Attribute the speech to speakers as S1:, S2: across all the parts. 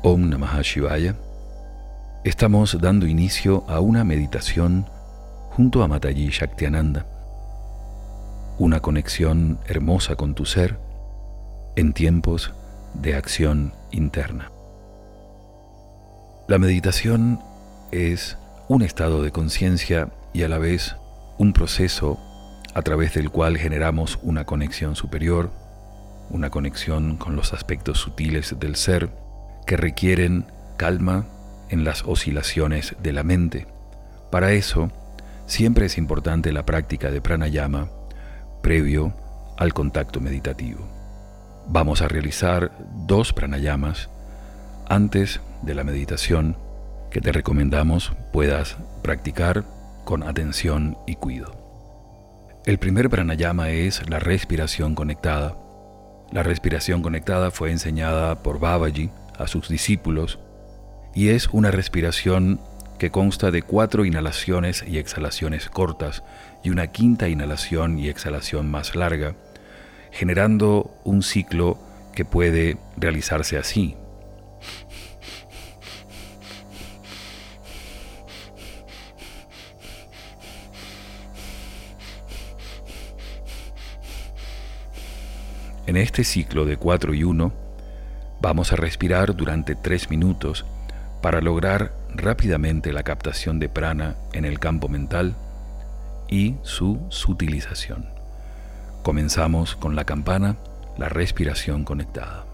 S1: Om Namah Shivaya, estamos dando inicio a una meditación junto a Mataji Shaktiananda, una conexión hermosa con tu ser en tiempos de acción interna. La meditación es un estado de conciencia y a la vez un proceso a través del cual generamos una conexión superior, una conexión con los aspectos sutiles del ser que requieren calma en las oscilaciones de la mente. Para eso, siempre es importante la práctica de pranayama previo al contacto meditativo. Vamos a realizar dos pranayamas antes de la meditación que te recomendamos puedas practicar con atención y cuidado. El primer pranayama es la respiración conectada. La respiración conectada fue enseñada por Babaji a sus discípulos y es una respiración que consta de cuatro inhalaciones y exhalaciones cortas y una quinta inhalación y exhalación más larga, generando un ciclo que puede realizarse así. En este ciclo de 4 y 1, vamos a respirar durante 3 minutos para lograr rápidamente la captación de prana en el campo mental y su sutilización. Comenzamos con la campana, la respiración conectada.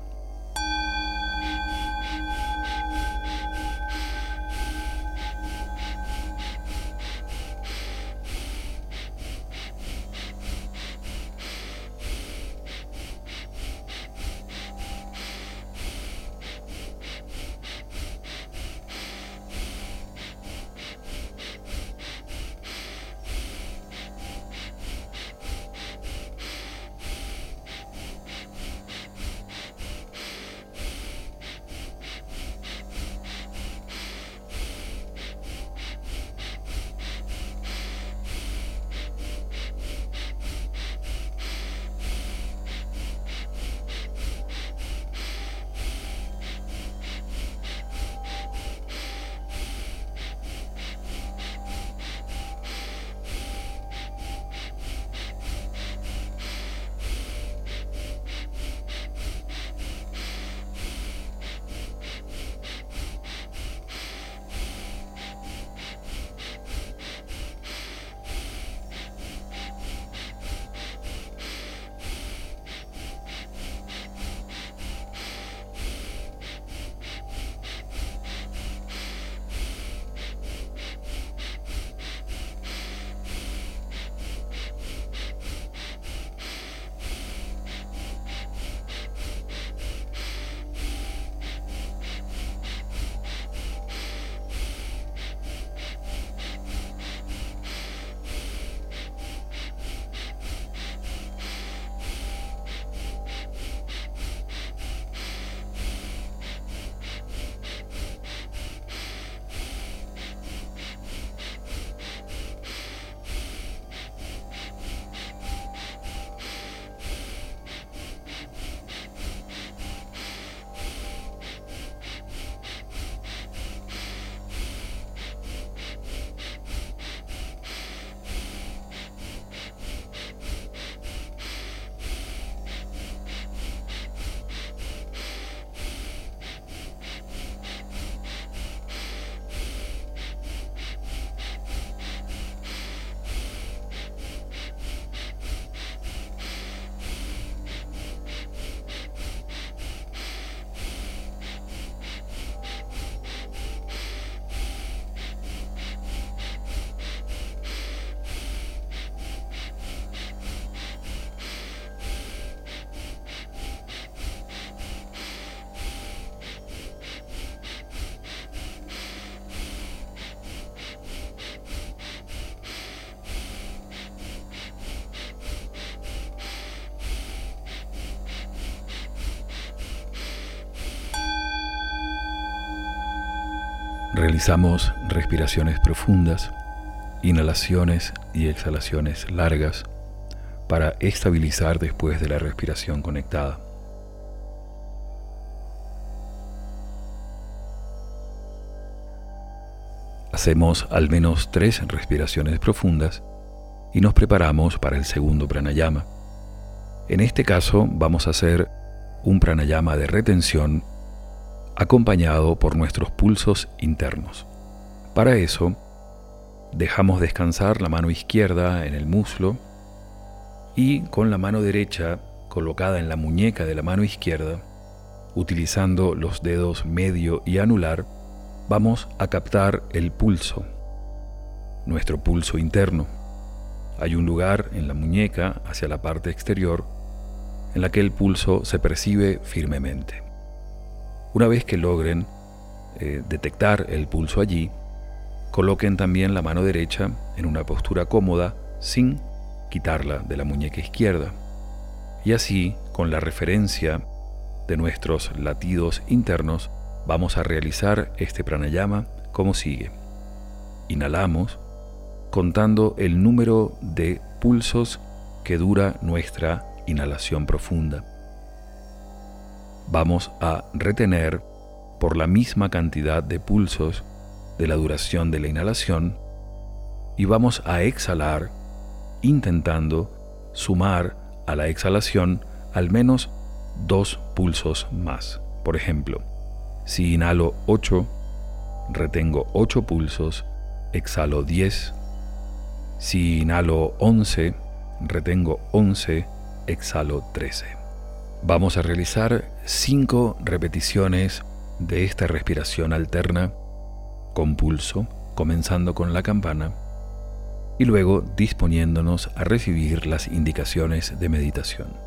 S1: Realizamos respiraciones profundas, inhalaciones y exhalaciones largas para estabilizar después de la respiración conectada. Hacemos al menos tres respiraciones profundas y nos preparamos para el segundo pranayama. En este caso vamos a hacer un pranayama de retención acompañado por nuestros pulsos internos. Para eso, dejamos descansar la mano izquierda en el muslo y con la mano derecha colocada en la muñeca de la mano izquierda, utilizando los dedos medio y anular, vamos a captar el pulso, nuestro pulso interno. Hay un lugar en la muñeca hacia la parte exterior en la que el pulso se percibe firmemente. Una vez que logren eh, detectar el pulso allí, coloquen también la mano derecha en una postura cómoda sin quitarla de la muñeca izquierda. Y así, con la referencia de nuestros latidos internos, vamos a realizar este pranayama como sigue. Inhalamos contando el número de pulsos que dura nuestra inhalación profunda. Vamos a retener por la misma cantidad de pulsos de la duración de la inhalación y vamos a exhalar intentando sumar a la exhalación al menos dos pulsos más. Por ejemplo, si inhalo 8, retengo 8 pulsos, exhalo 10. Si inhalo 11, retengo 11, exhalo 13. Vamos a realizar 5 repeticiones de esta respiración alterna con pulso, comenzando con la campana y luego disponiéndonos a recibir las indicaciones de meditación.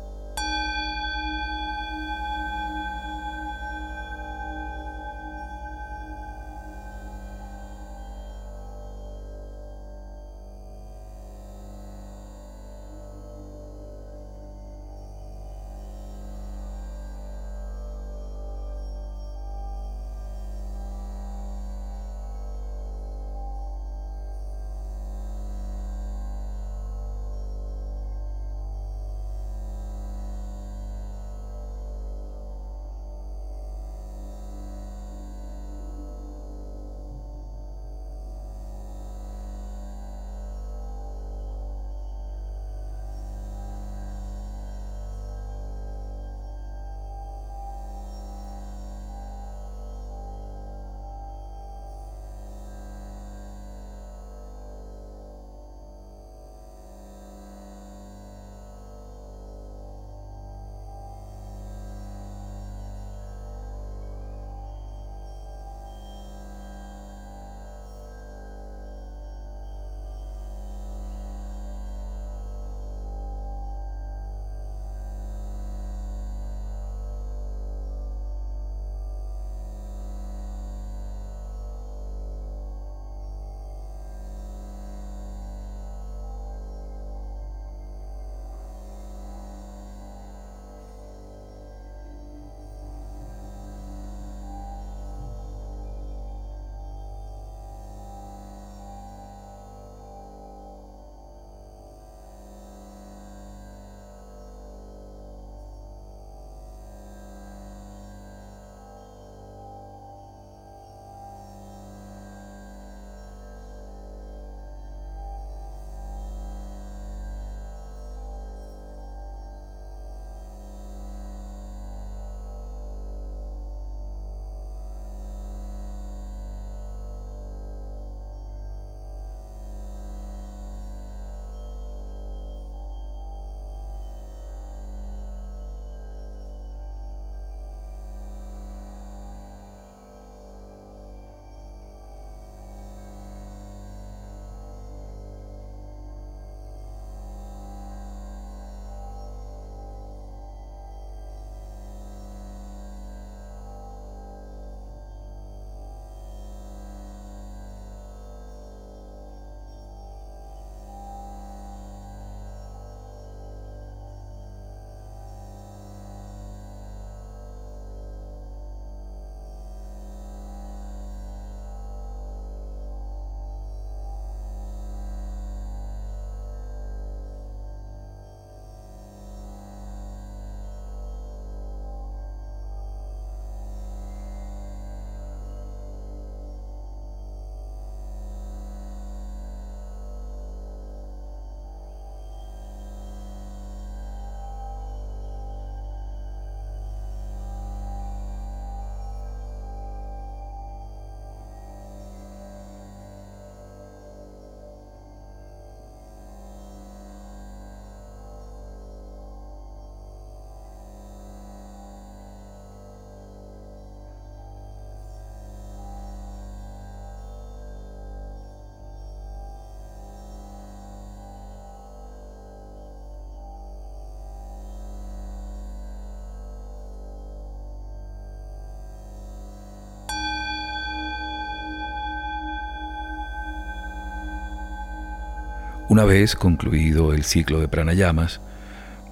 S1: Una vez concluido el ciclo de pranayamas,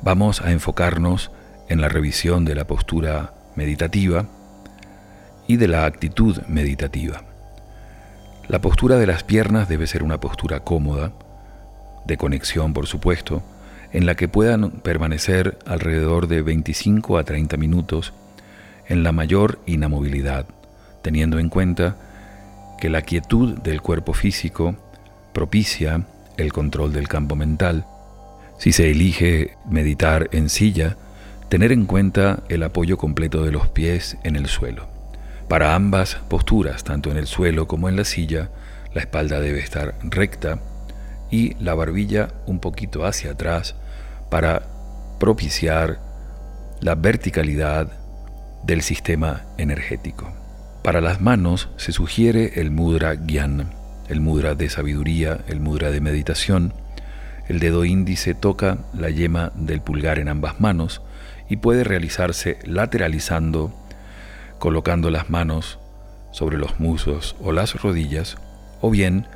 S1: vamos a enfocarnos en la revisión de la postura meditativa y de la actitud meditativa. La postura de las piernas debe ser una postura cómoda, de conexión por supuesto, en la que puedan permanecer alrededor de 25 a 30 minutos en la mayor inamovilidad, teniendo en cuenta que la quietud del cuerpo físico propicia el control del campo mental. Si se elige meditar en silla, tener en cuenta el apoyo completo de los pies en el suelo. Para ambas posturas, tanto en el suelo como en la silla, la espalda debe estar recta y la barbilla un poquito hacia atrás para propiciar la verticalidad del sistema energético. Para las manos se sugiere el mudra gyan, el mudra de sabiduría, el mudra de meditación. El dedo índice toca la yema del pulgar en ambas manos y puede realizarse lateralizando, colocando las manos sobre los muslos o las rodillas, o bien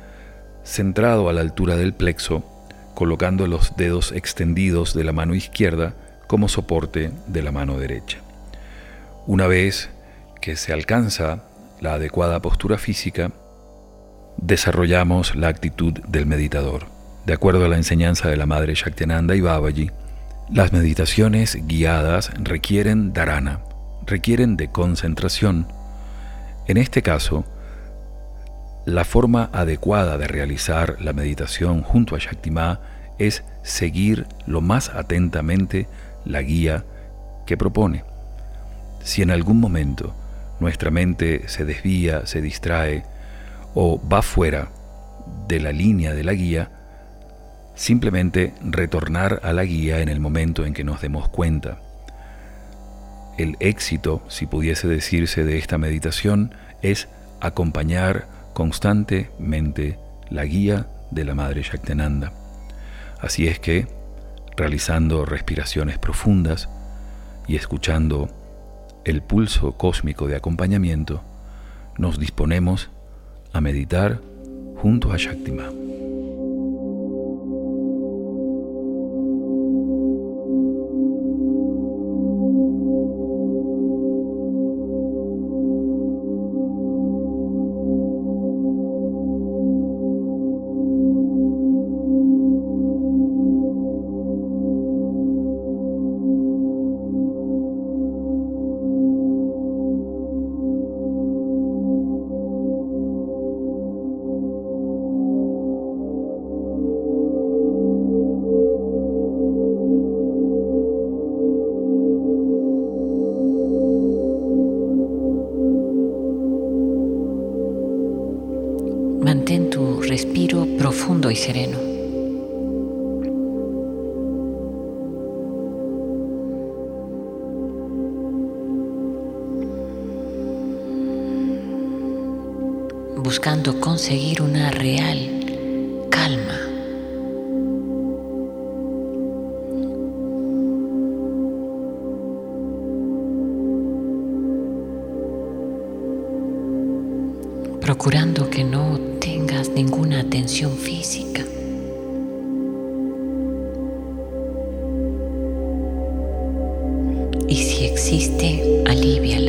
S1: centrado a la altura del plexo, colocando los dedos extendidos de la mano izquierda como soporte de la mano derecha. Una vez que se alcanza la adecuada postura física, desarrollamos la actitud del meditador. De acuerdo a la enseñanza de la madre Shaktinanda y Babaji, las meditaciones guiadas requieren dharana, requieren de concentración. En este caso, la forma adecuada de realizar la meditación junto a Shaktima es seguir lo más atentamente la guía que propone. Si en algún momento nuestra mente se desvía, se distrae o va fuera de la línea de la guía, simplemente retornar a la guía en el momento en que nos demos cuenta. El éxito, si pudiese decirse, de esta meditación es acompañar constantemente la guía de la Madre Shaktenanda. Así es que, realizando respiraciones profundas y escuchando el pulso cósmico de acompañamiento, nos disponemos a meditar junto a Shaktima.
S2: y sereno. buscando conseguir una real calma. Procurando que no ninguna tensión física. Y si existe, aliviala.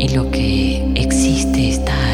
S2: Y lo que existe está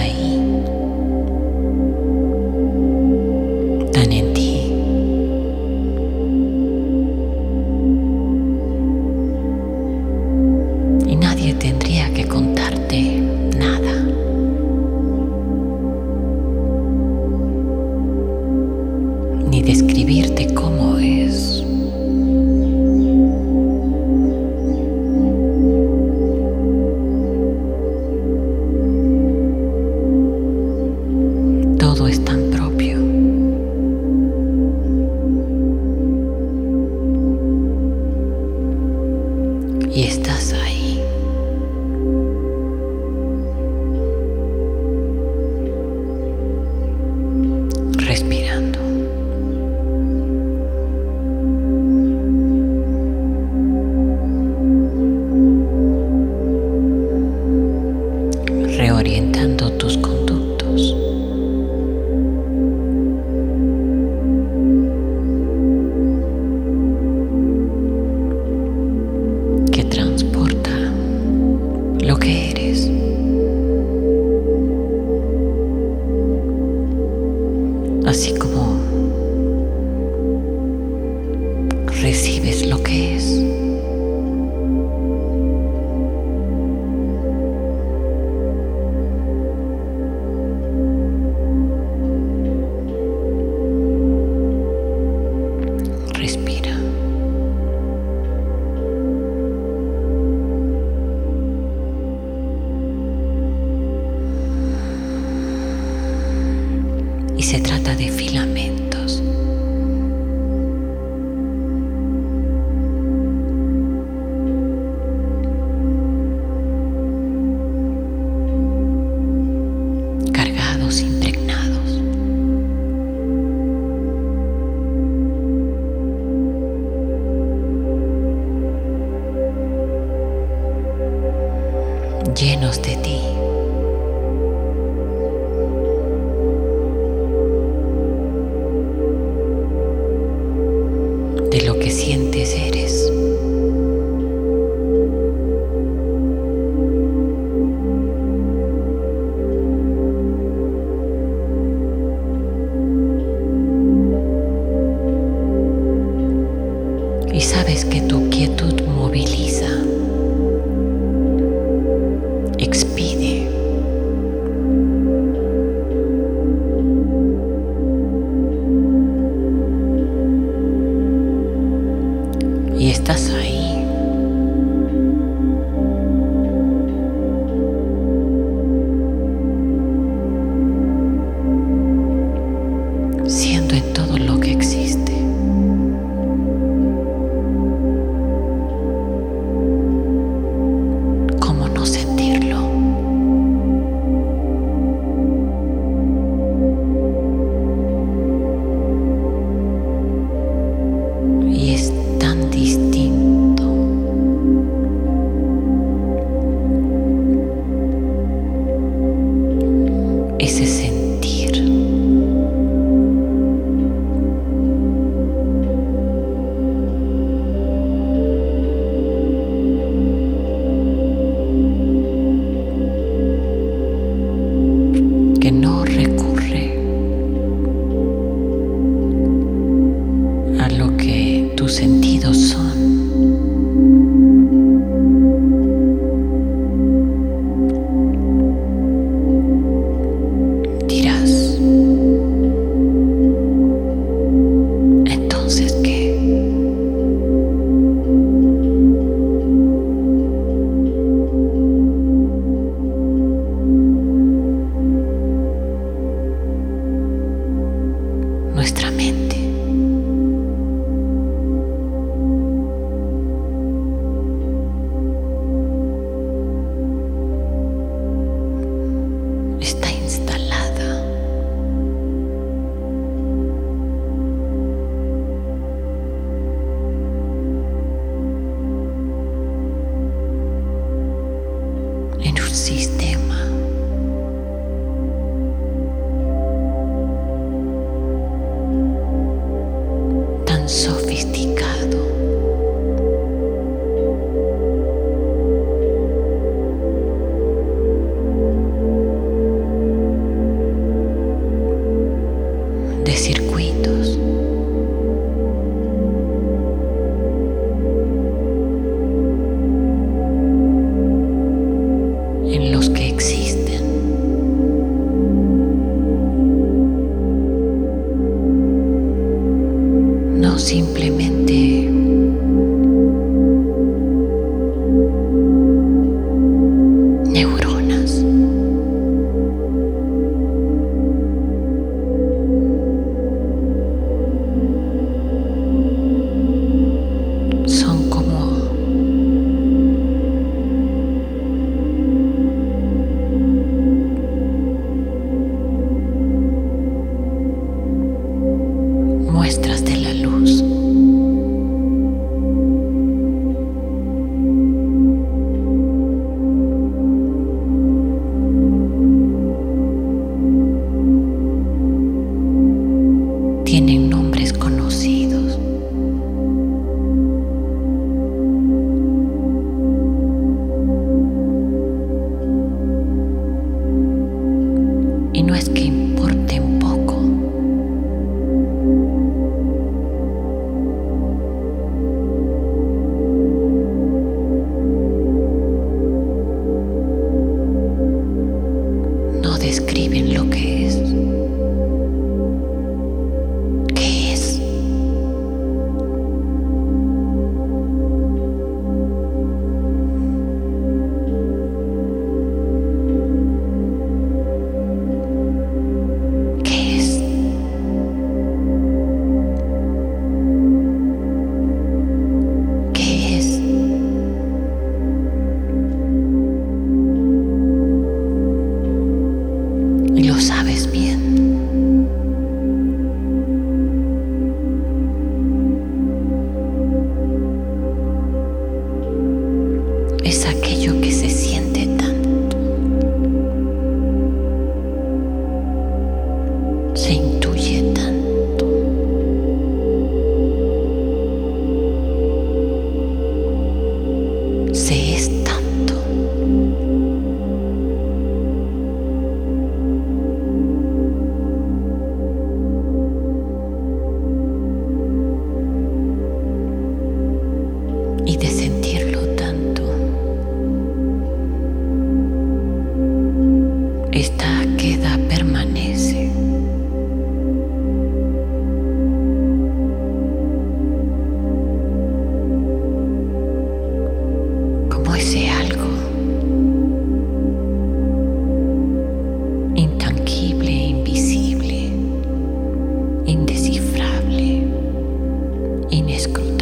S2: minúsculo.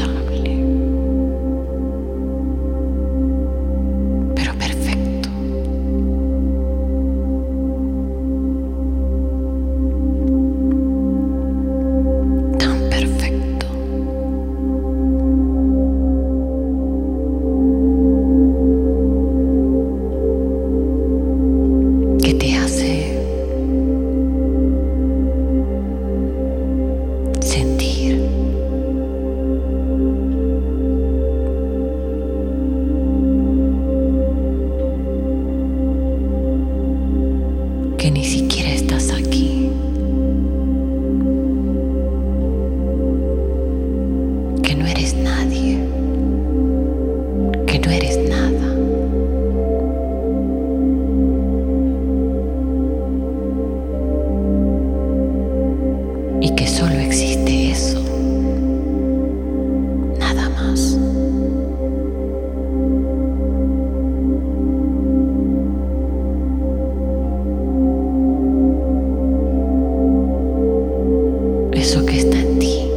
S2: Eso que está en ti.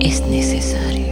S2: Es necesario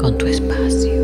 S2: con tu espacio.